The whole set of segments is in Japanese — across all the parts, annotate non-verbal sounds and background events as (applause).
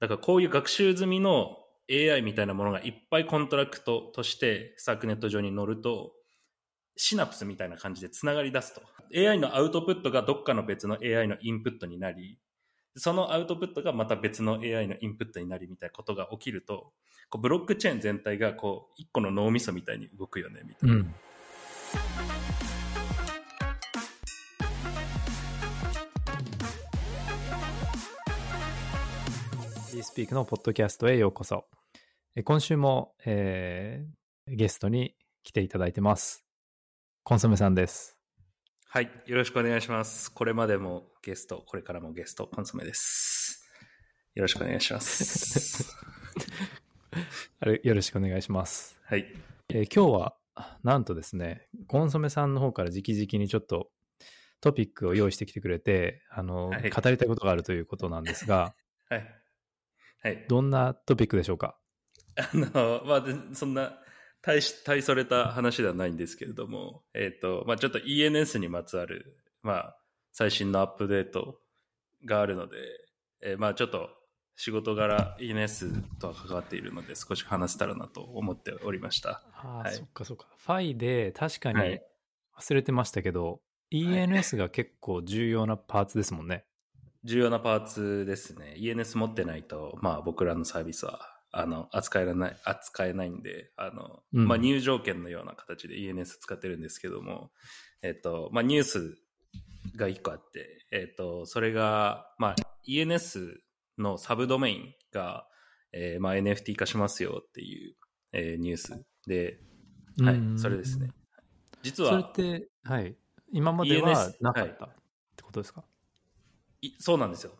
だからこういう学習済みの AI みたいなものがいっぱいコントラクトとしてサークネット上に乗ると、シナプスみたいな感じで繋がり出すと。AI のアウトプットがどっかの別の AI のインプットになり、そのアウトプットがまた別の AI のインプットになりみたいなことが起きると、こうブロックチェーン全体がこう一個の脳みそみたいに動くよね、みたいな。うんスピークのポッドキャストへようこそ。今週も、えー、ゲストに来ていただいてます。コンソメさんです。はい。よろしくお願いします。これまでもゲスト、これからもゲスト、コンソメです。よろしくお願いします。(laughs) あれよろしくお願いします。はい。えー、今日は、なんとですね、コンソメさんの方から直々にちょっとトピックを用意してきてくれて、あの、はい、語りたいことがあるということなんですが、はい。はい。どんなトピックでしょうか？あの、まあ、そんな、大し、大それた話ではないんですけれども、えっ、ー、と、まあ、ちょっと ENS にまつわる、まあ、最新のアップデートがあるので、えー、まあ、ちょっと仕事柄 ENS とは関わっているので少し話せたらなと思っておりました。ああ、はい、そっかそっか。ファイで確かに忘れてましたけど、はい、ENS が結構重要なパーツですもんね。重要なパーツですね。ENS 持ってないと、まあ僕らのサービスは、あの、扱えらない、扱えないんで、あの、うん、まあ入場券のような形で ENS 使ってるんですけども、えっと、まあニュースが一個あって、えっと、それが、まあ ENS のサブドメインが、えー、まあ NFT 化しますよっていう、えー、ニュースで、はい、それですね。実は、それって、はい、今まではなかった、ってことですか？そうなんですよ。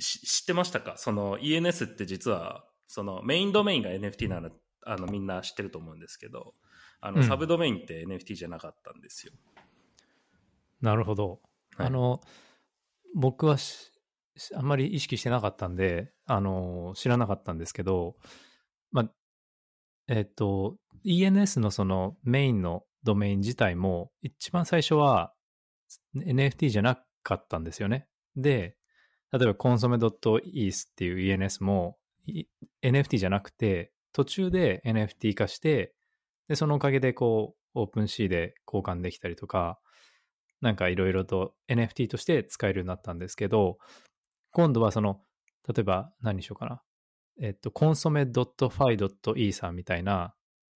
知ってましたか？その ENS って実は、そのメインドメインが NFT なら、あのみんな知ってると思うんですけど、あの、サブドメインって NFT じゃなかったんですよ。なるほど。はい、あの、僕はあんまり意識してなかったんで、あの、知らなかったんですけど、まあ、えっ、と、ENS のそのメインのドメイン自体も、一番最初は NFT じゃなかったんですよね。で、例えばコンソメ .eth っていう ENS も NFT じゃなくて、途中で NFT 化して、で、そのおかげでこう、オープン C で交換できたりとか、なんかいろいろと NFT として使えるようになったんですけど、今度はその、例えば何にしようかな。えっと、コンソメ .phi.eth さんみたいな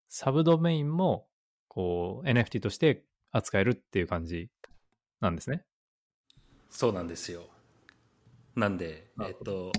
サブドメインもこう NFT として扱えるっていう感じなんですね。そうなんですよ。なんで、えっと、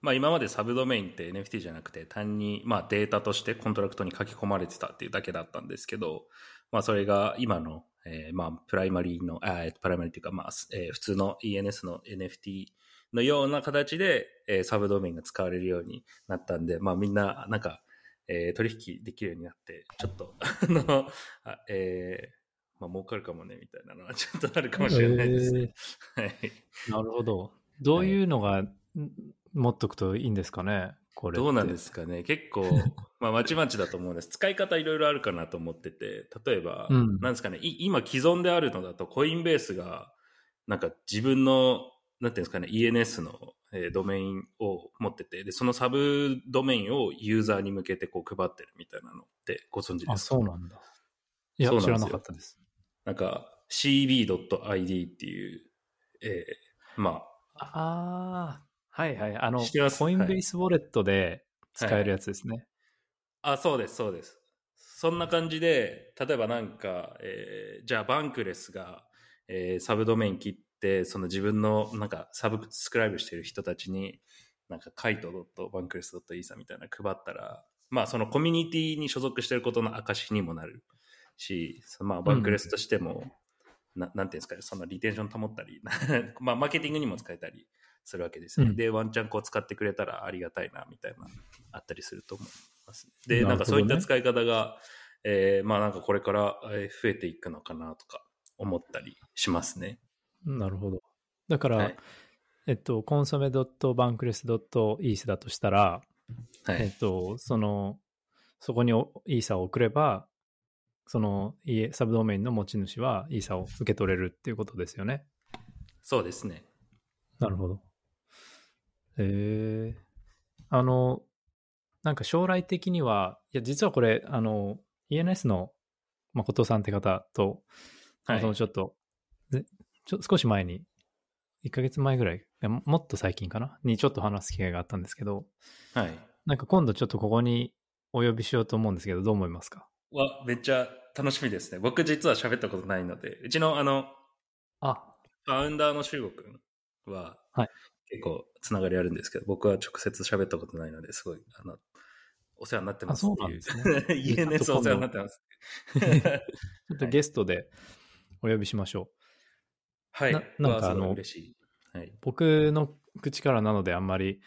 まあ今までサブドメインって NFT じゃなくて単にまあデータとしてコントラクトに書き込まれてたっていうだけだったんですけど、まあそれが今の、えー、まあプライマリーの、あプライマリーっていうかまあ、えー、普通の ENS の NFT のような形で、えー、サブドメインが使われるようになったんで、まあみんななんか、えー、取引できるようになって、ちょっと、あの、あえー、まあ儲かるかもねみたいなのはちょっとあるかもしれないですね。えー、はい。なるほど。どういうのが持っとくといいんですかね、これ。どうなんですかね。結構、(laughs) まあまちまちだと思うんです。使い方いろいろあるかなと思ってて、例えば、うん、なんですかね、今既存であるのだとコインベースが、なんか自分の、なんていうんですかね、ENS のえー、ドメインを持ってて、で、そのサブドメインをユーザーに向けてこう配ってるみたいなのってご存知ですか？あ、そうなんだ。いや、知らなかったです。なんか cb.id っていう、えー、まあ。ああ、はいはい。あの、コインベースウォレットで使えるやつですね。はいはい、あ、そうです、そうです。そんな感じで、例えばなんか、えー、じゃあバンクレスが、えー、サブドメイン切って、その自分のなんかサブスクライブしてる人たちに、なんかカイト .bancrest.isa みたいな配ったら、まあそのコミュニティに所属してることの証にもなるし、まあ、バンクレスとしても、うん、ななんていうんですかね、そのリテンション保ったり、(laughs) まあ、マーケティングにも使えたりするわけですよね。うん、で、ワンチャンこう使ってくれたらありがたいな、みたいな、あったりすると思います、ね。で、な、ね,、んかそういった使い方が、えー、まあなんかこれから増えていくのかなとか思ったりしますね。なるほど。だから、はい、えっと、コンソメ .bancrest.eth だとしたら、はい、えっと、その、そこにイーサを送れば、その家、サブドメインの持ち主はイーサを受け取れるっていうことですよね。そうですね。なるほど。えあの、なんか将来的には、いや、実はこれ、あの、ENS の誠さんって方と、はいそのちょっと、ぜちょ少し前に、1ヶ月前ぐらい、いやももっと最近かな？にちょっと話す機会があったんですけど、はい。なんか今度ちょっとここにお呼びしようと思うんですけど、どう思いますか？わ、めっちゃ楽しみですね。僕実は喋ったことないので、うちのあの、あ、ファウンダーの修吾くんは、はい結構つながりあるんですけど、僕は直接喋ったことないので、すごい、あの、お世話になってますっていう。あそうなんですね (laughs) ENS お世話になってます。ちょっと (laughs) ゲストでお呼びしましょう。はい。ななんかあの嬉しい。はい。僕の口からなのであんまり、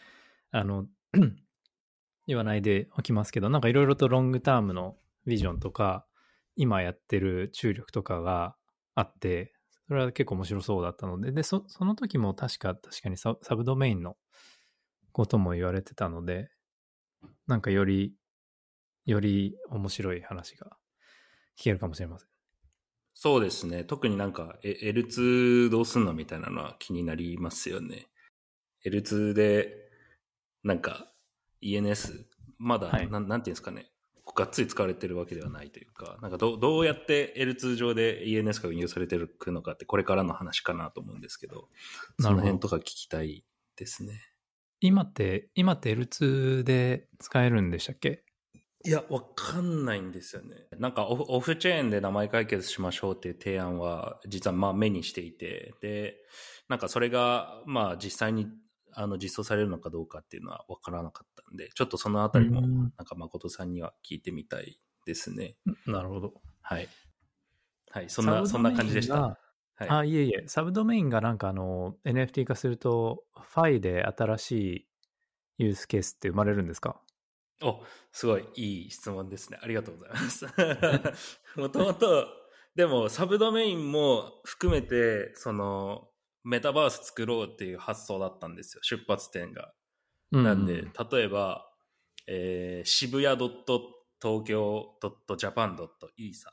あの、(clears throat) 言わないでおきますけど、なんかいろいろとロングタームのビジョンとか、今やってる注力とかがあって、それは結構面白そうだったので、で、そその時も確か、確かにササブドメインのことも言われてたので、なんかより、より面白い話が聞けるかもしれません。そうですね。特になんか、え L2 どうすんのみたいなのは気になりますよね。L2 で、なんか、ENS、まだ、はいなん、なんていうんですかね。がっつり使われてるわけではないというか、なんかどうどうやって L2 上で ENS が運用されてるのかってこれからの話かなと思うんですけど、その辺とか聞きたいですね。今って、今って L2 で使えるんでしたっけ？いや、わかんないんですよね。なんかオフ、オフチェーンで名前解決しましょうっていう提案は、実はまあ目にしていて、で、なんかそれが、まあ実際に、あの、実装されるのかどうかっていうのはわからなかったんで、ちょっとそのあたりも、うんなんか誠さんには聞いてみたいですね。なるほど。はい。はい、そんな、そんな感じでした。はい。あ、いえいえ、サブドメインがなんかあの、NFT 化すると、ファイで新しいユースケースって生まれるんですか？お、すごいいい質問ですね。ありがとうございます。(laughs) もともと、でもサブドメインも含めて、その、メタバース作ろうっていう発想だったんですよ。出発点が。なんで、例えば、えー渋谷 .tokyo.japan.esa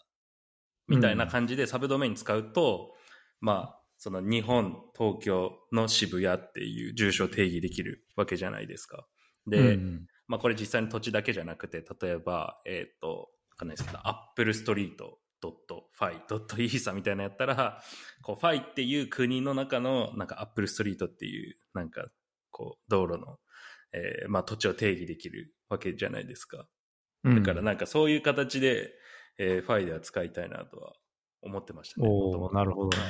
みたいな感じでサブドメイン使うと、まあ、その日本、東京の渋谷っていう住所を定義できるわけじゃないですか。で、うんまあこれ実際に土地だけじゃなくて、例えば、えっ、と、わかんないですけど、アップルストリート .fi.isa みたいなのやったら、こう、ファイっていう国の中の、なんかアップルストリートっていう、なんか、こう、道路の、えーまあ土地を定義できるわけじゃないですか。うんだからなんかそういう形で、えーファイでは使いたいなとは思ってましたね。おなるほどはい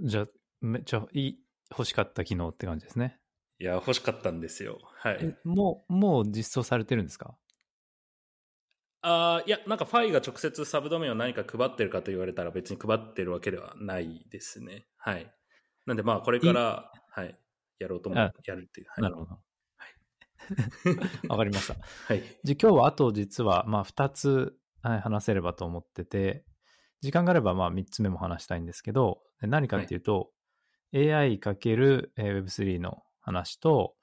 じゃあ、めっちゃいい、欲しかった機能って感じですね。いや、欲しかったんですよ。はい。えもう、もう実装されてるんですか？あーいや、なんかファイが直接サブドメインを何か配ってるかと言われたら別に配ってるわけではないですね。はい。なんでまあこれから、はい、やろうと思あう、やるっていう。はい、なるほど。(laughs) わかりました。(laughs) はい。じゃあ今日はあと実は、まあ2つ、はい話せればと思ってて、時間があればまあ3つ目も話したいんですけど、で何かっていうと、AI×Web3 の話と、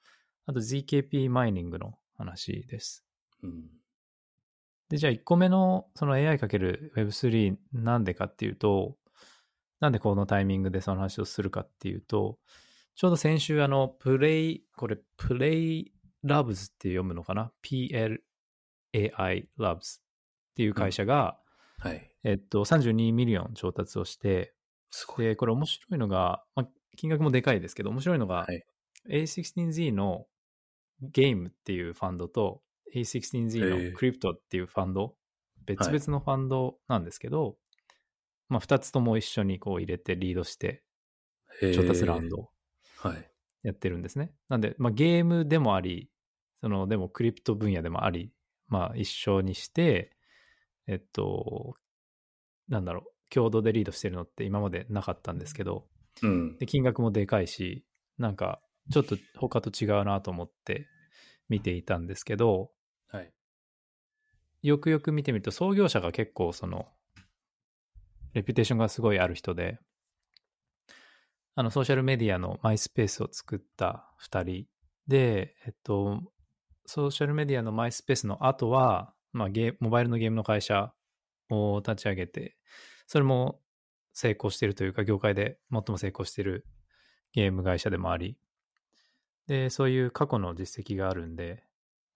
あと ZKP マイニングの話です。うん。で、じゃあ1個目のその AI×Web3 なんでかっていうと、なんでこのタイミングでその話をするかっていうと、ちょうど先週あの、プレイ、これ、 Play Labs って読むのかな ?PLAI Labs っていう会社が、はい。えっと、32 million 調達をして、すごい。で、これ面白いのが、まあ、金額もでかいですけど、面白いのが、はい A16Z のゲームっていうファンドと、へ A16Z えの crypto っていうファンド、別々のファンドなんですけど、まあ、2つとも一緒にこう入れてリードして、調達ラウンド。やってるんですね。なんで、まあ、ゲームでもあり、その、でもクリプト分野でもあり、まあ、一緒にして、えっと、なんだろう、共同でリードしてるのって今までなかったんですけど、うん。で、金額もでかいし、なんか、ちょっと他と違うなと思って見ていたんですけど、はい。よくよく見てみると、創業者が結構その、レピュテーションがすごいある人で、あの、ソーシャルメディアのマイスペースを作った2人で、えっと、ソーシャルメディアのマイスペースの後は、まあ、ゲモバイルのゲームの会社を立ち上げて、それも成功しているというか、業界で最も成功しているゲーム会社でもあり、で、そういう過去の実績があるんで、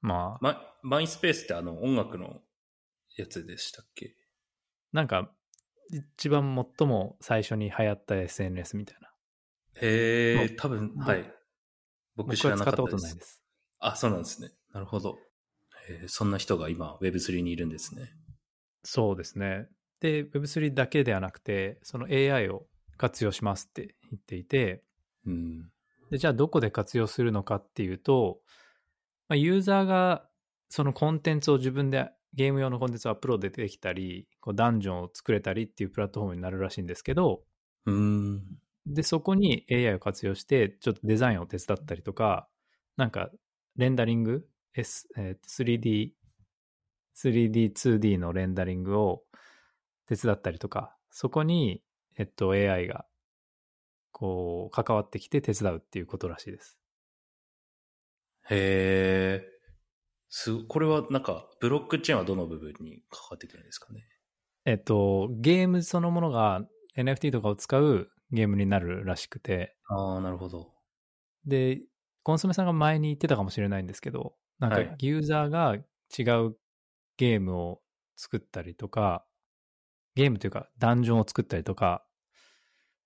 まあ、ママイスペースってあの音楽のやつでしたっけ？なんか、一番最も最初に流行った SNS みたいな。もへえ、多分、ぼはい。僕僕知らは使ったことなかったです。ないです。あ、そうなんですね。なるほど。そんな人が今 Web3 にいるんですね。そうですね。で、Web3 だけではなくて、その AI を活用しますって言っていて、うん。でじゃあどこで活用するのかっていうと、まあ、ユーザーがそのコンテンツを自分でゲーム用のコンテンツをアップロードできたり、こうダンジョンを作れたりっていうプラットフォームになるらしいんですけど、うーん。で、そこに AI を活用して、ちょっとデザインを手伝ったりとか、なんか、レンダリング、S えーと 3D、3D、2D のレンダリングを手伝ったりとか、そこに、えっと、AI が、こう、関わってきて手伝うっていうことらしいです。へえ。す、これはなんか、ブロックチェーンはどの部分に関わってくるんですかね？えっと、ゲームそのものが NFT とかを使うゲームになるらしくて、ああ、なるほど。で、コンソメさんが前に言ってたかもしれないんですけど、なんかはいユーザーが違うゲームを作ったりとか、ゲームというかダンジョンを作ったりとか、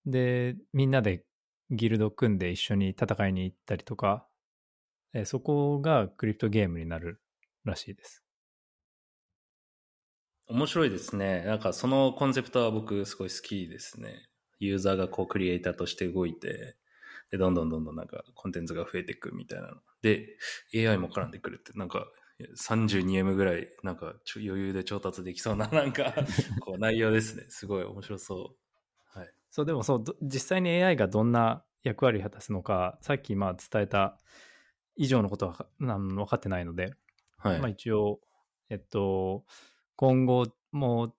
で、みんなでギルド組んで一緒に戦いに行ったりとか、えそこがクリプトゲームになるらしいです。面白いですね。なんかそのコンセプトは僕すごい好きですね。ユーザーがこうクリエイターとして動いて、で、どんどんどんどんなんかコンテンツが増えていくみたいなの。で、AI も絡んでくるって、なんか 32M ぐらいなんか余裕で調達できそうな (laughs) なんかこう内容ですね。すごい面白そう。はい。そう、でもそう、ど実際に AI がどんな役割を果たすのか、さっきまあ伝えた以上のことはなん分かってないので、はい。まあ一応、えっと、今後も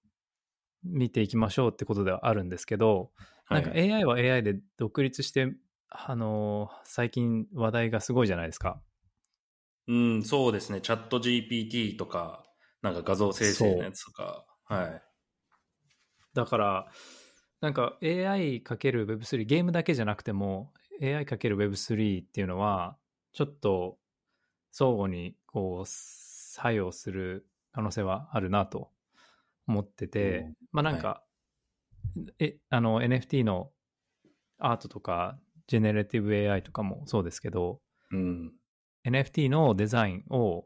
見ていきましょうってことではあるんですけど、なんかはい AI は AI で独立して、あの、最近話題がすごいじゃないですか。うん、そうですね。チャット GPT とか、なんか画像生成のやつとか、はい。だから、なんか AI×Web3、ゲームだけじゃなくても AI×Web3 っていうのは、ちょっと相互にこう作用する可能性はあるなと思ってて、うんまあなんか、え、あの NFT のアートとか、ジェネレティブ AI とかもそうですけど、うん。NFT のデザインを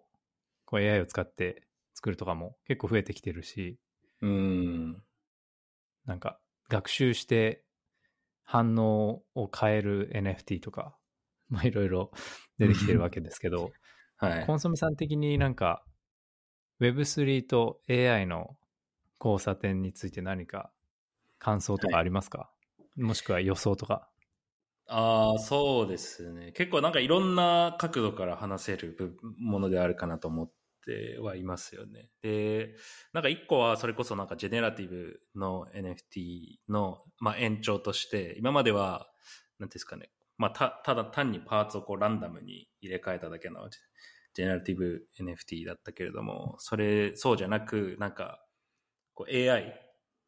こう AI を使って作るとかも結構増えてきてるし、うん。なんか学習して反応を変える NFT とか、(laughs) まあいろいろ出てきてるわけですけど、はいコ。ンソメさん的になんか Web3 と AI の交差点について何か感想とかありますか、もしくは予想とか。ああ、そうですね。結構なんかいろんな角度から話せる部ものであるかなと思ってはいますよね。で、なんか一個はそれこそなんかジェネラティブの NFT の、まあ、延長として、今までは、なんですかね、まあ、たただ単にパーツをこうランダムに入れ替えただけのジェネラティブ NFT だったけれども、それ、そうじゃなく、なんか、こう AI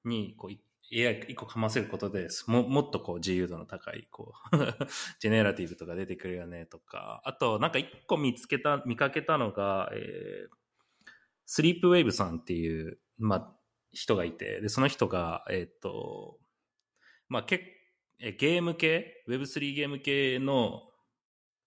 にこう AI 一個かませることでももっとこう自由度の高いこう (laughs) ジェネラティブとか出てくるよねとかあとなんか一個見つけた見かけたのが、えー、スリープウェーブさんっていう、まあ、人がいてでその人がえっ、とまあけえゲーム系？Web3 ゲーム系の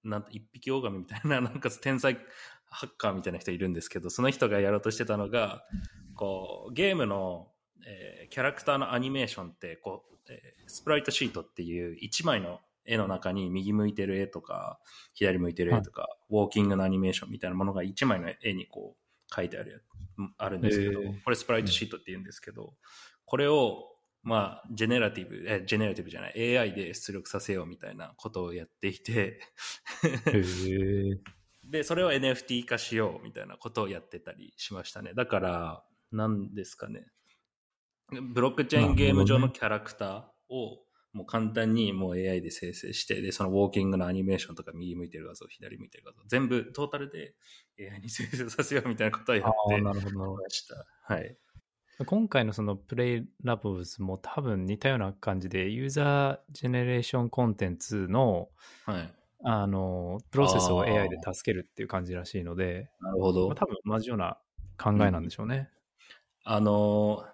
なんと一匹狼みたいな (laughs) なんか天才ハッカーみたいな人いるんですけどその人がやろうとしてたのがこうゲームのえーキャラクターのアニメーションってこう、えースプライトシートっていう1枚の絵の中に右向いてる絵とか左向いてる絵とか、ウォーキングのアニメーションみたいなものが1枚の絵にこう書いてあるやあるんですけど、へー。これスプライトシートって言うんですけど、これをまあジェネラティブえジェネラティブじゃない AI で出力させようみたいなことをやっていて。(laughs) で、それを NFT 化しようみたいなことをやってたりしましたね。だから、なんですかね。ブロックチェーンゲーム上のキャラクターをもう簡単にもう AI で生成して、で、そのウォーキングのアニメーションとか右向いてる画像、左向いてる画像、全部トータルで AI に生成させようみたいなことをやあっあ、てなるほど、なるほました。はい。ど。今回のそのプレイラボズも多分似たような感じで、ユーザージェネレーションコンテンツの、はい。あの、プロセスを AI で助けるっていう感じらしいので、なるほど。まあ、多分同じような考えなんでしょうね。あの、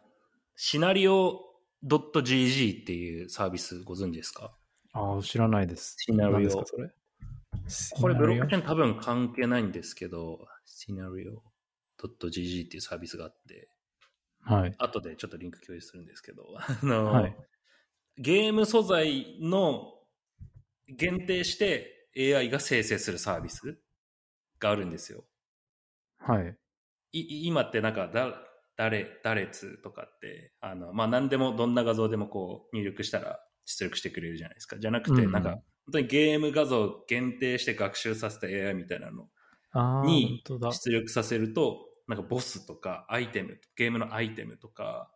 シナリオ .gg っていうサービスご存知ですか？ああ、知らないです。シナリオ何ですか、それ？これブロックチェン。ーン多分関係ないんですけど、シナリオ .gg っていうサービスがあって、はい。後でちょっとリンク共有するんですけど、(laughs) あの、はいゲーム素材の限定して AI が生成するサービスがあるんですよ。はい。い今ってなんかだ、誰、誰つとかって、あの、まあ、何でも、どんな画像でもこう入力したら出力してくれるじゃないですか。じゃなくて、うんうんなんか、本当にゲーム画像を限定して学習させた AI みたいなのに。出力させると、なんかボスとかアイテム、ゲームのアイテムとか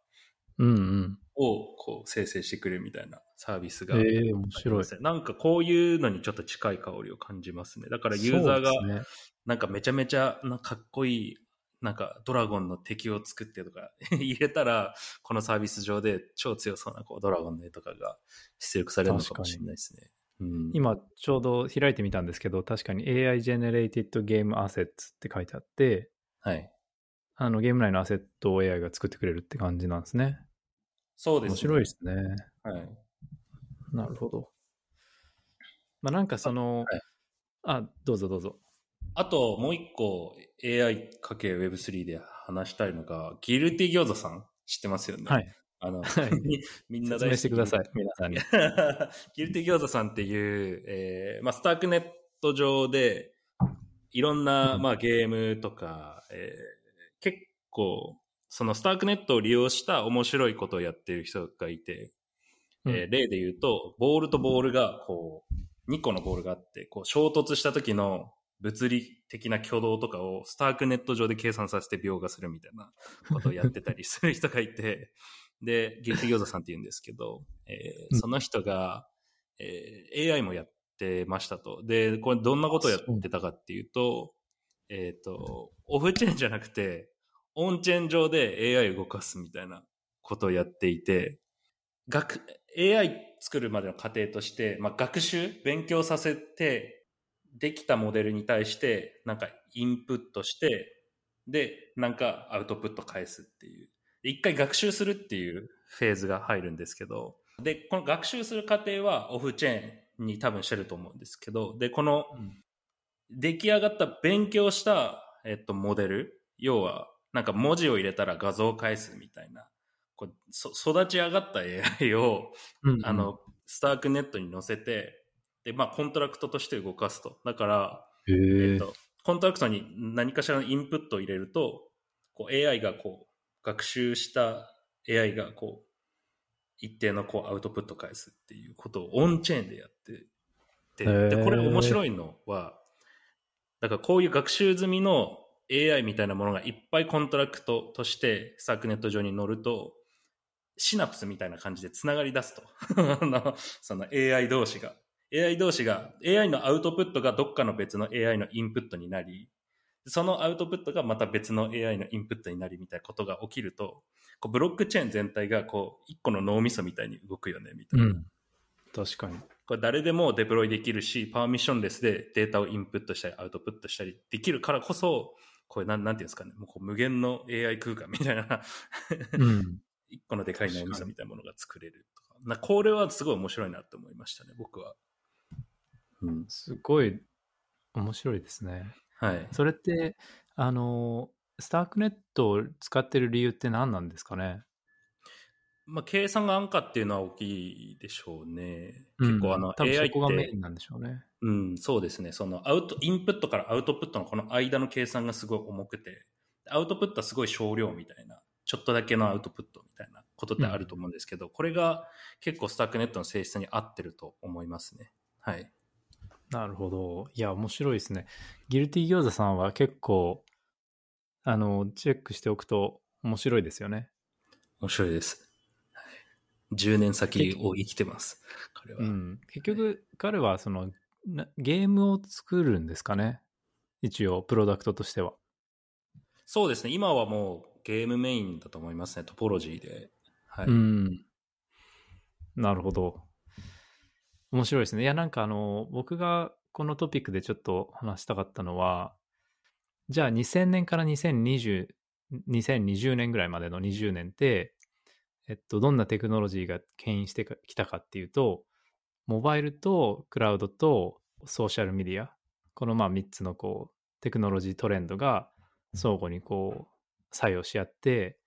うんうん。をこう生成してくれるみたいなサービスが。ええ面白い。なんかこういうのにちょっと近い香りを感じますね。だからユーザーが。なんかめちゃめちゃなかっこいい、なんかドラゴンの敵を作ってとか (laughs) 入れたら、このサービス上で超強そうなこうドラゴンの絵とかが出力されるのかもしれないですね。うん、今ちょうど開いてみたんですけど、確かに AI Generated Game Assets って書いてあって、はい。あのゲーム内のアセットを AI が作ってくれるって感じなんですね。そうです、面白いですね。はい。なるほど。まあなんかその、はいあ、どうぞどうぞ。あともう一個 AI×Web3 で話したいのが、ギルティ餃子さん知ってますよね？はい。あの、はいみ (laughs) みんな説明してくださいい。、皆さんに。(laughs) ギルティ餃子さんっていう、えーまあ、スタークネット上で、いろんな、うんまあ、ゲームとか、えー結構、そのスタークネットを利用した面白いことをやっている人がいて、えー例で言うと、ボールとボールが、こう、2個のボールがあって、こう、衝突した時の物理的な挙動とかをスタークネット上で計算させて描画するみたいなことをやってたりする人がいて、(laughs) で、ギルティ餃子さんって言うんですけど、えーうんその人が、えー AI もやってましたと。で、これどんなことをやってたかっていうと、えっ、と、オフチェーンじゃなくて、オンチェーン上で AI を動かすみたいなことをやっていて、学、AI 作るまでの過程として、まあ、学習、勉強させて、できたモデルに対して、なんかインプットして、で、なんかアウトプット返すっていう。で一回学習するっていうフェーズが入るんですけど、で、この学習する過程はオフチェーンに多分してると思うんですけど、で、この出来上がった勉強した、えっと、モデル、要は、なんか文字を入れたら画像を返すみたいな、こうそ育ち上がった AI を、うんうん。あ、の、 Starknet に載せて、で、まあ、コントラクトとして動かすと。だから、へええっと、コントラクトに何かしらのインプットを入れると、こう AI がこう、学習した AI がこう、一定のこうアウトプット返すっていうことをオンチェーンでやってて、で、これ面白いのは、だからこういう学習済みの AI みたいなものがいっぱいコントラクトとして Starknet 上に乗ると、シナプスみたいな感じでつながり出すと。(laughs) その AI 同士が。AI 同士が、AI のアウトプットがどっかの別の AI のインプットになり、そのアウトプットがまた別の AI のインプットになりみたいなことが起きると、こうブロックチェーン全体がこう一個の脳みそみたいに動くよね、みたいな。うん。確かに。これ誰でもデプロイできるし、パーミッションレスでデータをインプットしたりアウトプットしたりできるからこそ、これなんなんていうんですかね、もうこう無限の AI 空間みたいな、うん。一個のでかい脳みそみたいなものが作れるとか。なこれはすごい面白いなって思いましたね、僕は。うん。すごい面白いですね。はい。それって、あの、スタークネットを使ってる理由って何なんですかね？まあ、計算が安価っていうのは大きいでしょうね。結構あの、AI ってそこがメイン、なんでしょうね。うん、そうですね。そのアウト、インプットからアウトプットのこの間の計算がすごい重くて、アウトプットはすごい少量みたいな、ちょっとだけのアウトプットみたいなことってあると思うんですけど、これが結構スタックネットの性質に合ってると思いますね。はい。なるほど。いや、面白いですね。ギルティ餃子さんは結構、あの、チェックしておくと面白いですよね。面白いです。はい、10年先を生きてます。彼は。うん。結局、彼はその、なゲームを作るんですかね？一応、プロダクトとしては。そうですね。今はもうゲームメインだと思いますね。トポロジーで。はい。うん。なるほど。面白いですね。いや、なんかあの、僕がこのトピックでちょっと話したかったのは、じゃあ2000年から2020、2020年ぐらいまでの20年って、えっと、どんなテクノロジーが牽引してきたかっていうと、モバイルとクラウドとソーシャルメディア、このまあ3つのこう、テクノロジートレンドが相互にこう、作用し合って、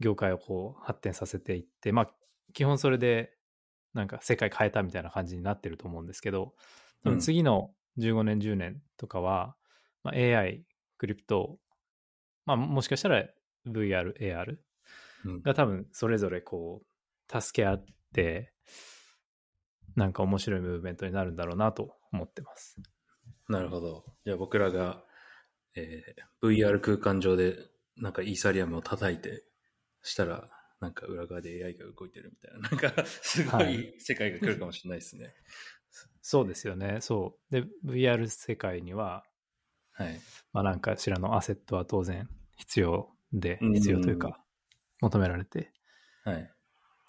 業界をこう発展させていって、まあ、基本それでなんか世界変えたみたいな感じになってると思うんですけど、うん、次の15年、10年とかは、まあ、AI、クリプト、まあ、もしかしたら VR、AR が多分それぞれこう、助け合って、なんか面白いムーブメントになるんだろうなと思ってます。なるほど。じゃあ僕らが、えー、VR 空間上でなんかイーサリアムを叩いてしたら、なんか裏側で AI が動いてるみたいな、なんかすごい世界が来るかもしれないですね。はい、そうですよね。そう。で、VR 世界には、はい。まあなんかしらのアセットは当然必要で、必要というか、求められて。はい。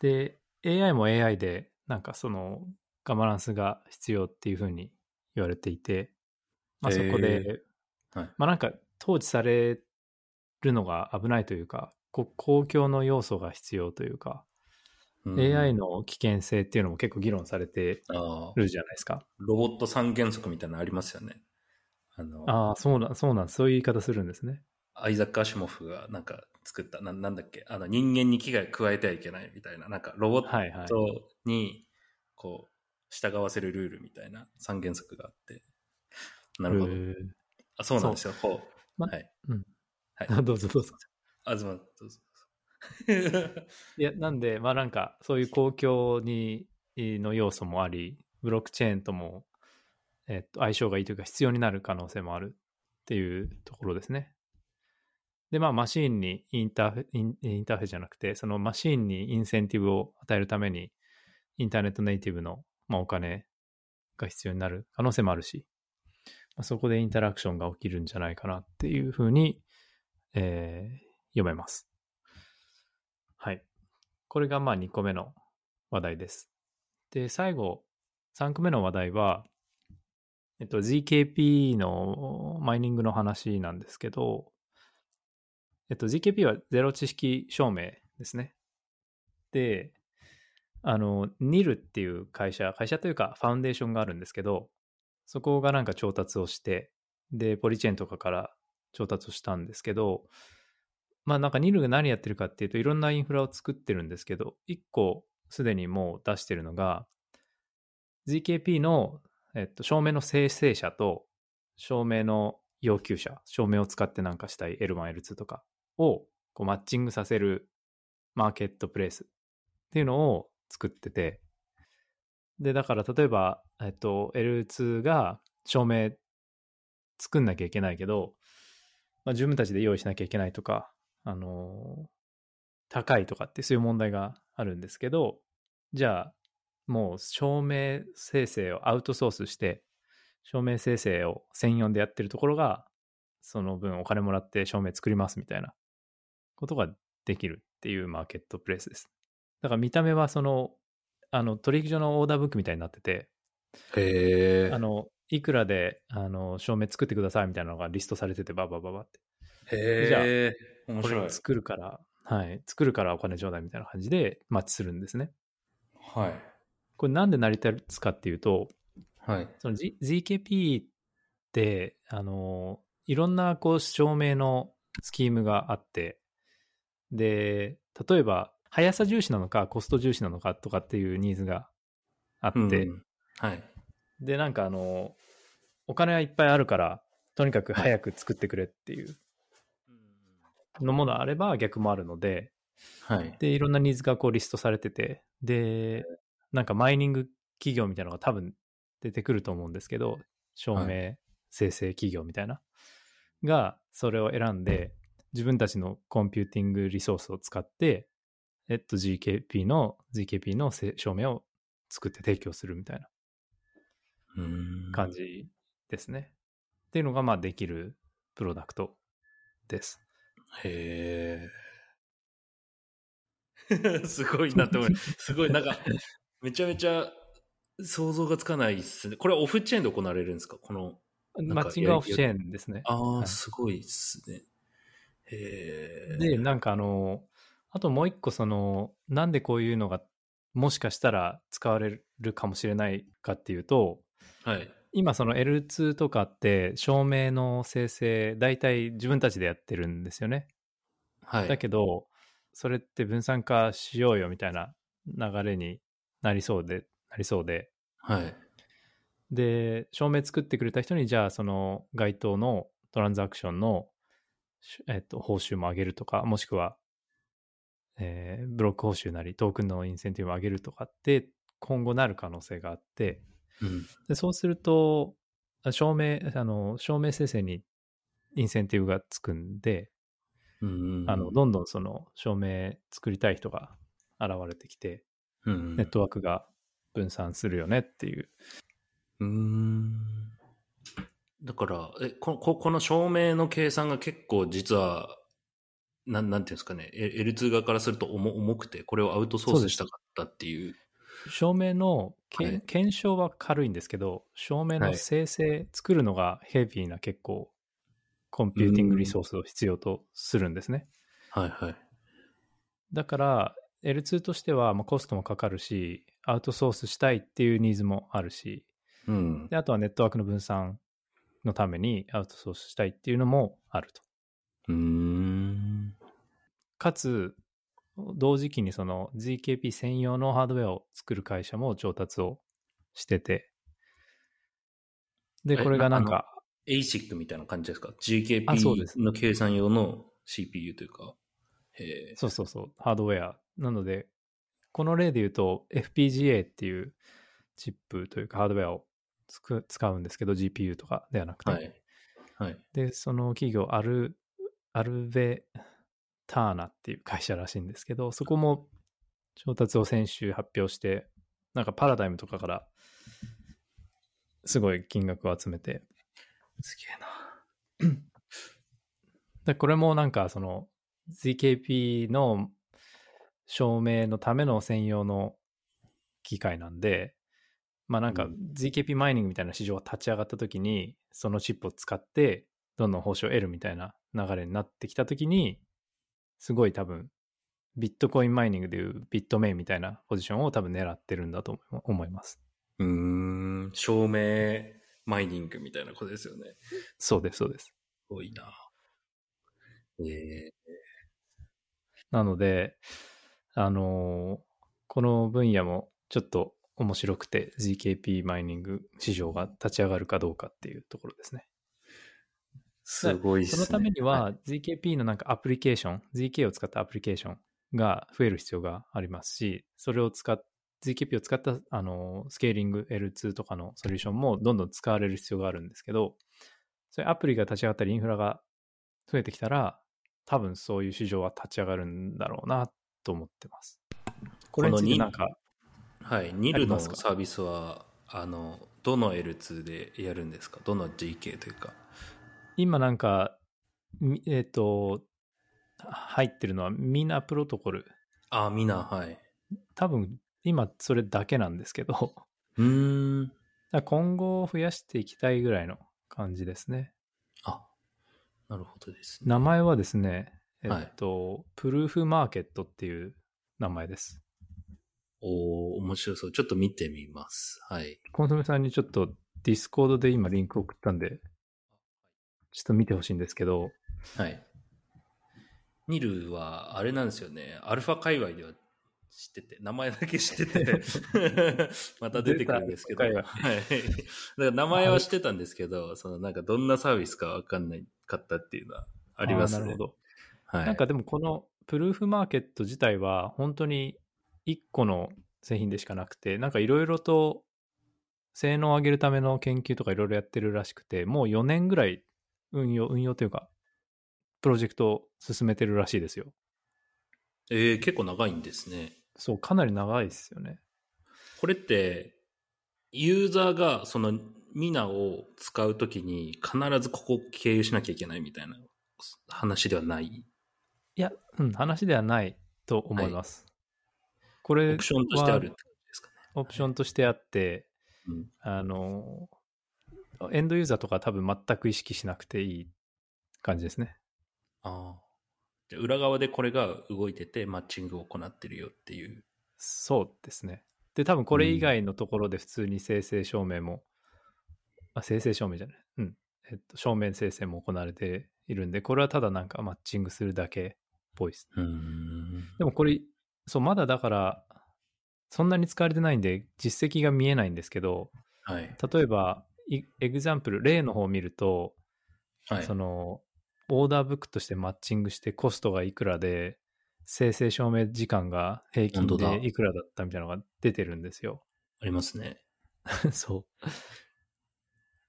で、AI も AI で、なんかそのガバナンスが必要っていうふうに言われていて、まあそこで、はい、まあなんか統治されるのが危ないというか、公共の要素が必要というか、うん、AI の危険性っていうのも結構議論されてるじゃないですか。ロボット三原則みたいなのありますよね。あのあそうな、そうなん、そういう言い方するんですね。アイザック・アシモフがなんか作った、ななんだっけ、あの人間に危害加えてはいけないみたいな、なんかロボットにこう従わせるルールみたいな三原則があって。なるほど。あそうなんですよ。こう。ま、はい。うん。はい。(laughs) どうぞどうぞ。あずま、どうぞ。いや、なんで、まあなんか、そういう公共にの要素もあり、ブロックチェーンとも、えっと、相性がいいというか、必要になる可能性もあるっていうところですね。で、まあ、マシーンにインターフェ、インインターフェじゃなくて、そのマシーンにインセンティブを与えるために、インターネットネイティブの、まあ、お金が必要になる可能性もあるし、まあ、そこでインタラクションが起きるんじゃないかなっていうふうに、えー、読めます。はい。これがまあ2個目の話題です。で、最後、3個目の話題は、えっと、ZKP のマイニングの話なんですけど、えっと、ZKP はゼロ知識証明ですね。で、あの、NIL っていう会社、会社というかファウンデーションがあるんですけど、そこがなんか調達をして、で、ポリチェーンとかから調達をしたんですけど、まあなんかニルが何やってるかっていうといろんなインフラを作ってるんですけど、一個すでにもう出してるのが、ZKP の、えっと、証明の生成者と証明の要求者、証明を使ってなんかしたい L1、L2 とかをこうマッチングさせるマーケットプレイスっていうのを作ってて、で、だから例えば、えっと、L2 が証明作んなきゃいけないけど、まあ、自分たちで用意しなきゃいけないとか、あの、高いとかってそういう問題があるんですけど、じゃあ、もう証明生成をアウトソースして、証明生成を専用でやってるところが、その分お金もらって証明作りますみたいなことができるっていうマーケットプレイスです。だから見た目はその、あの、取引所のオーダーブックみたいになってて、へあの、いくらで、あの、証明作ってくださいみたいなのがリストされてて、ババババって。へえ。面白い。作るから、はい。作るからお金ちょうだいみたいな感じでマッチするんですね。はい。これなんで成り立つかっていうと、はい。その、G、ZKP って、あの、いろんなこう証明のスキームがあって、で、例えば、速さ重視なのか、コスト重視なのかとかっていうニーズがあって、うん、はい。で、なんかあの、お金はいっぱいあるから、とにかく早く作ってくれっていうのものあれば逆もあるので、はい。で、いろんなニーズがこうリストされてて、で、なんかマイニング企業みたいなのが多分出てくると思うんですけど、証明生成企業みたいな、はい、がそれを選んで、自分たちのコンピューティングリソースを使って、えっと、GKP の、GKP の証明を作って提供するみたいな感じですね。っていうのが、まあ、できるプロダクトです。へえ。(laughs) すごいなって思う。すごい、なんか、めちゃめちゃ想像がつかないっすね。これはオフチェーンで行われるんですか？この。マッチングはオフチェーンですね。ああ、はいすごいっすね。へえ。で、なんかあの、あともう一個その、なんでこういうのがもしかしたら使われるかもしれないかっていうと、はい。今その L2 とかって照明の生成大体自分たちでやってるんですよね。はい。だけど、それって分散化しようよみたいな流れになりそうで、なりそうで。はい。で、照明作ってくれた人に、じゃあその該当のトランザクションの、しえっと、報酬も上げるとか、もしくは、えーブロック報酬なりトークンのインセンティブを上げるとかって今後なる可能性があって、うん。でそうすると、証明、あの、証明生成にインセンティブがつくんで、うん。あの、どんどんその証明作りたい人が現れてきて、うん。ネットワークが分散するよねっていう。うーん。だから、え、こここの証明の計算が結構実は、なんなんていうんですかね、え L2 側からすると重重くて、これをアウトソースしたかったっていう。証明のけ、はい検証は軽いんですけど、証明のはい生成、作るのがヘビーな結構、コンピューティングリソースを必要とするんですね。はいはい。だから、L2 としてはまあコストもかかるし、アウトソースしたいっていうニーズもあるし、うんで。あとはネットワークの分散のためにアウトソースしたいっていうのもあると。うーん。かつ、同時期にその ZKP 専用のハードウェアを作る会社も調達をしてて、で、えこれがなんか、ASIC みたいな感じですか ?GKP すの計算用の CPU というか。へえ。そうそうそう、ハードウェア。なので、この例で言うと FPGA っていうチップというかハードウェアをつく使うんですけど、GPU とかではなくて。はい。はい。で、その企業、アル、アルベターナっていう会社らしいんですけど、そこも調達を先週発表して、なんかパラダイムとかから、すごい金額を集めて、すげえな。(clears throat) でこれもなんかその ZKP の証明のための専用の機械なんで、まあなんかうん ZKP マイニングみたいな市場が立ち上がった時に、そのチップを使ってどんどん報酬を得るみたいな流れになってきた時に、すごい多分ビットコインマイニングでいうビットメインみたいなポジションを多分狙ってるんだと思います。うーん。証明マイニングみたいなことですよね。そうです、そうです。すごいな。ええなので、あのーこの分野もちょっと面白くて ZKP マイニング市場が立ち上がるかどうかっていうところですね。すごいね。そのためには、い ZKP のなんかアプリケーション、ZK を使ったアプリケーションが増える必要がありますし、それを使っ ZKP を使ったあのスケーリング L2 とかのソリューションもどんどん使われる必要があるんですけど、そういうアプリが立ち上がったりインフラが増えてきたら、多分そういう市場は立ち上がるんだろうなと思ってます。これになんか、はい。ニルのサービスは、あの、どの L2 でやるんですか？どの GK というか。今なんか、みえっ、と、入ってるのはミナプロトコル。あ、みんな、はい。多分今それだけなんですけど、うーん。今後増やしていきたいぐらいの感じですね。あ、なるほどですね。名前はですね、えはいっと、プルーフマーケットっていう名前です。おー面白そう。ちょっと見てみます。はい。コンソメさんにちょっとディスコードで今リンク送ったんで、ちょっと見てほしいんですけど、はい。 Nil は、あれなんですよね。アルファ界隈では知ってて、名前だけ知ってて、(laughs) また出てくるんですけど、はい。だから名前は知ってたんですけど、そのなんかどんなサービスかわかんないかったっていうのはありますね。なるほど。はい。なんかでもこの Proof Market 自体は本当に1個の製品でしかなくて、なんかいろいろと性能を上げるための研究とかいろいろやってるらしくて、もう4年ぐらい運用、運用というか、プロジェクトを進めてるらしいですよ。えー、結構長いんですね。そう、かなり長いですよね。これって、ユーザーがそのミナを使うときに必ずここ経由しなきゃいけないみたいな話ではない？いや、うん、話ではないと思います。これはオプションとしてあるって感じですかね。オプションとしてあって、うんあの、エンドユーザーとか多分全く意識しなくていい感じですね。ああ。じゃあ裏側でこれが動いてて、マッチングを行ってるよっていう。そうですね。で、多分これ以外のところで普通に生成証明も、あ、生成証明じゃない。うん。えっと、証明生成も行われているんで、これはただなんかマッチングするだけっぽいです。うん。でもこれ、そう、まだだから、そんなに使われてないんで、実績が見えないんですけど、はい。例えば、いエグザンプル、例の方を見ると、はい。その、オーダーブックとしてマッチングしてコストがいくらで、生成証明時間が平均でいくらだったみたいなのが出てるんですよ。ありますね。(laughs) そう。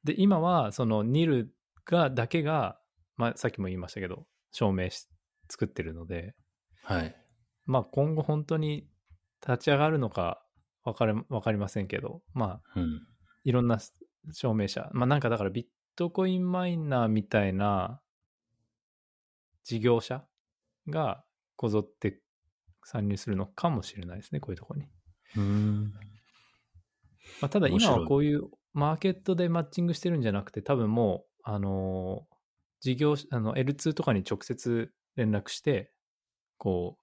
で、今は、その、ニルが、だけが、まあ、さっきも言いましたけど、証明し、作ってるので、はい。まあ、今後本当に立ち上がるのか分かれ、わかりませんけど、まあ、うん。いろんな証明者、まあなんかだからビットコインマイナーみたいな事業者がこぞって参入するのかもしれないですね、こういうところに。うん。まあ、ただ今はこういうマーケットでマッチングしてるんじゃなくて、多分もう、あのー事業者、あの L2 とかに直接連絡して、こう、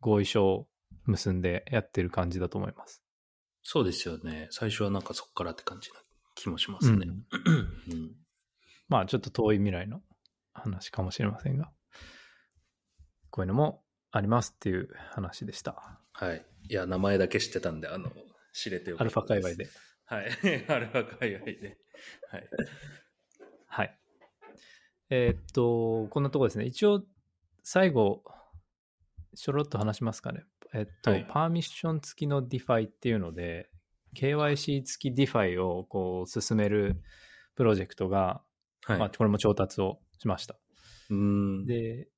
合意書を結んでやってる感じだと思います。そうですよね。最初はなんかそこからって感じな気もしますね。うんうん。まあちょっと遠い未来の話かもしれませんが、こういうのもありますっていう話でした。はい。いや、名前だけ知ってたんで、あの、知れてよかアルったファ界隈で。す。はい。(laughs) アルファ界隈で。はい。はい。えーっと、こんなところですね。一応、最後、ちょろっと話しますかね。えっと、はいパーミッション付きの DeFi っていうので、KYC 付き DeFi をこう進めるプロジェクトが、はい。まあ、これも調達をしました。うん。で、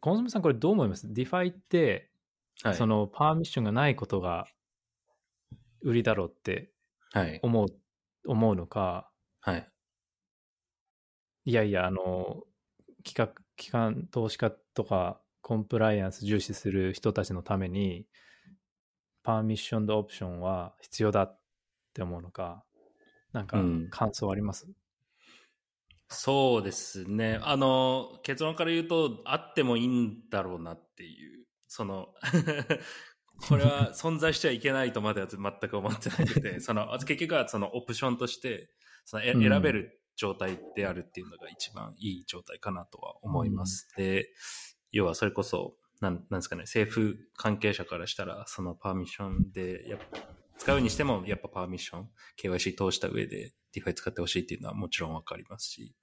コンソメさんこれどう思います ?DeFi って、はい。そのパーミッションがないことが売りだろうってはい。思う、思うのか、はい。いやいや、あの、企画、機関投資家とかコンプライアンス重視する人たちのために、パーミッションとオプションは必要だって思うのか、なんかうん。感想あります、そうですね。あの、結論から言うと、あってもいいんだろうなっていう、その、(laughs) これは存在しちゃいけないとまでは全く思ってなくて、(laughs) その、結局はそのオプションとして、その選べる状態であるっていうのが一番いい状態かなとは思います。で、要はそれこそ、なんなんですかね、政府関係者からしたら、そのパーミッションで、や使うにしても、やっぱパーミッション、KYC 通した上で DeFi 使ってほしいっていうのはもちろんわかりますし、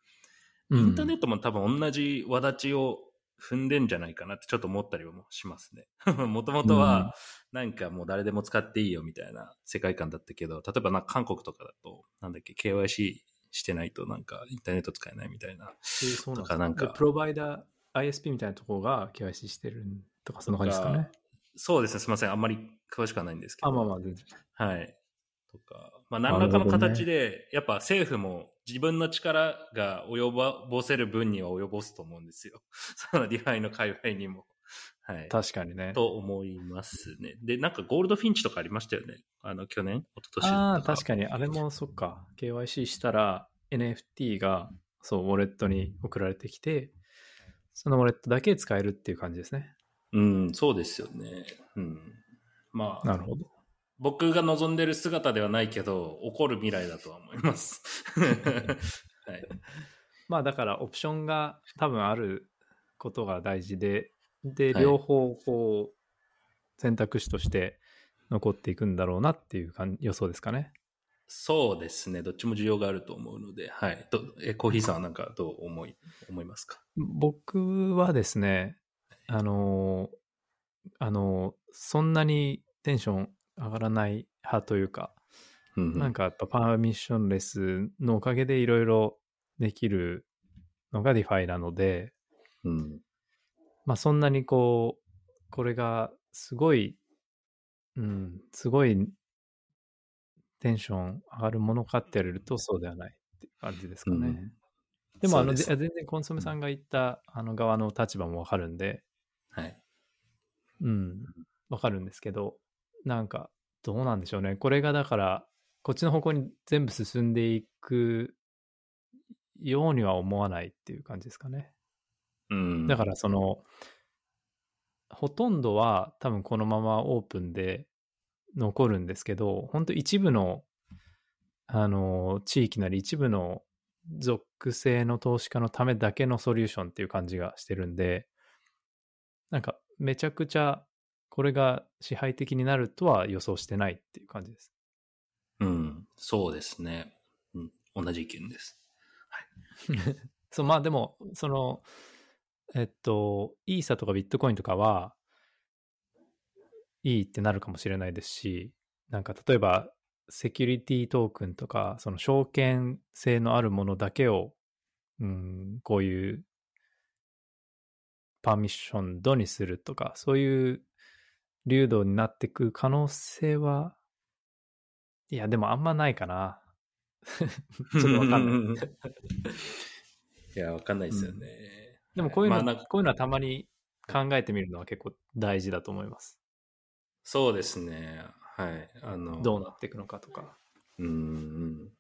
インターネットも多分同じ輪立ちを踏んでんじゃないかなってちょっと思ったりもしますね。(laughs) もともとは、なんかもう誰でも使っていいよみたいな世界観だったけど、例えばな韓国とかだと、なんだっけ、KYC してないとなんかインターネット使えないみたいな。えーそうなんかなんかでプロバイダー、ISP みたいなところが KYC してるとか、そんな感じですかね。そうですね、すみません。あんまり詳しくはないんですけど。あ、まあまあ、全然。はい。とか、まあ何らかの形で、やっぱ政府も自分の力が及ぼせる分には及ぼすと思うんですよ。(laughs) その DeFi の界隈にも。はい。確かにね。と思いますね。で、なんか Goldfinch とかありましたよね。あの、去年？一昨年ああ、確か。かに。あれもそっか。KYC したら NFT が、そう、ウォレットに送られてきて、そのウォレットだけ使えるっていう感じですね。うん、そうですよね。うん。まあ、なるほど。僕が望んでる姿ではないけど、起こる未来だとは思います。(laughs) はい。まあだからオプションが多分あることが大事で、で、はい両方こう選択肢として残っていくんだろうなっていう感予想ですかね。そうですね。どっちも需要があると思うので、はい。どえコーヒーさんはなんかどう思い、思いますか？僕はですね、あのーあのーそんなにテンション上がらない派というか、うんうんなんかやっぱパーミッションレスのおかげでいろいろできるのが DeFi なので、うん。まあそんなにこう、これがすごい、うん、すごいテンション上がるものかって言われるとそうではないっていう感じですかね。うんでもあの、全然コンソメさんが言ったあの側の立場もわかるんで、はい。うん、わかるんですけど、なんかどうなんでしょうね。これがだからこっちの方向に全部進んでいくようには思わないっていう感じですかね。うん。だからその、ほとんどは多分このままオープンで残るんですけど、本当一部の、あの、地域なり一部の属性の投資家のためだけのソリューションっていう感じがしてるんで、なんかめちゃくちゃこれが支配的になるとは予想してないっていう感じです。うん。そうですね。うん。同じ意見です。(laughs) そう、まあでも、その、えっと、イーサとかビットコインとかは、いいってなるかもしれないですし、なんか例えば、セキュリティトークンとか、その証券性のあるものだけを、うん、こういうパーミッションドにするとか、そういう流動になっていく可能性は、いや、でもあんまないかな。(laughs) ちょっとわかんない。(laughs) いや、わかんないですよね。でもこういうの、まあこういうのはたまに考えてみるのは結構大事だと思います。そうですね。はい。あの、どうなっていくのかとか。うんうん。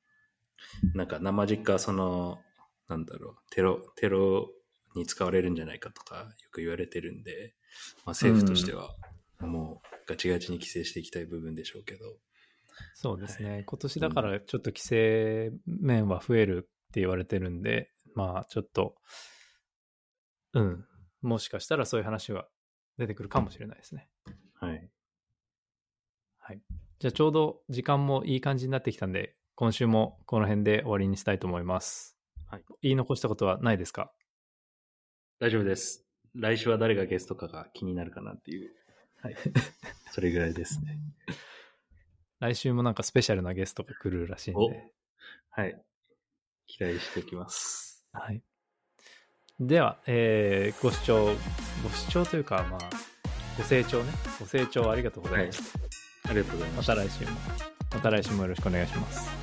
なんか生実家その、なんだろう、テロ、テロに使われるんじゃないかとかよく言われてるんで、まあ、政府としてはもうガチガチに規制していきたい部分でしょうけど、そうですね。はい今年だからちょっと規制面は増えるって言われてるんで、まあちょっと、うん。もしかしたらそういう話は出てくるかもしれないですね。はい。はい。じゃあちょうど時間もいい感じになってきたんで、今週もこの辺で終わりにしたいと思います。はい。言い残したことはないですか？大丈夫です。来週は誰がゲストかが気になるかなっていう。はい。(laughs) それぐらいですね。来週もなんかスペシャルなゲストが来るらしいんおで。はい。期待しておきます。はい。では、えーご視聴、ご視聴というか、まあ、ご清聴ね。ご清聴ありがとうございました。ありがとうございますまた来週も、また来週もよろしくお願いします。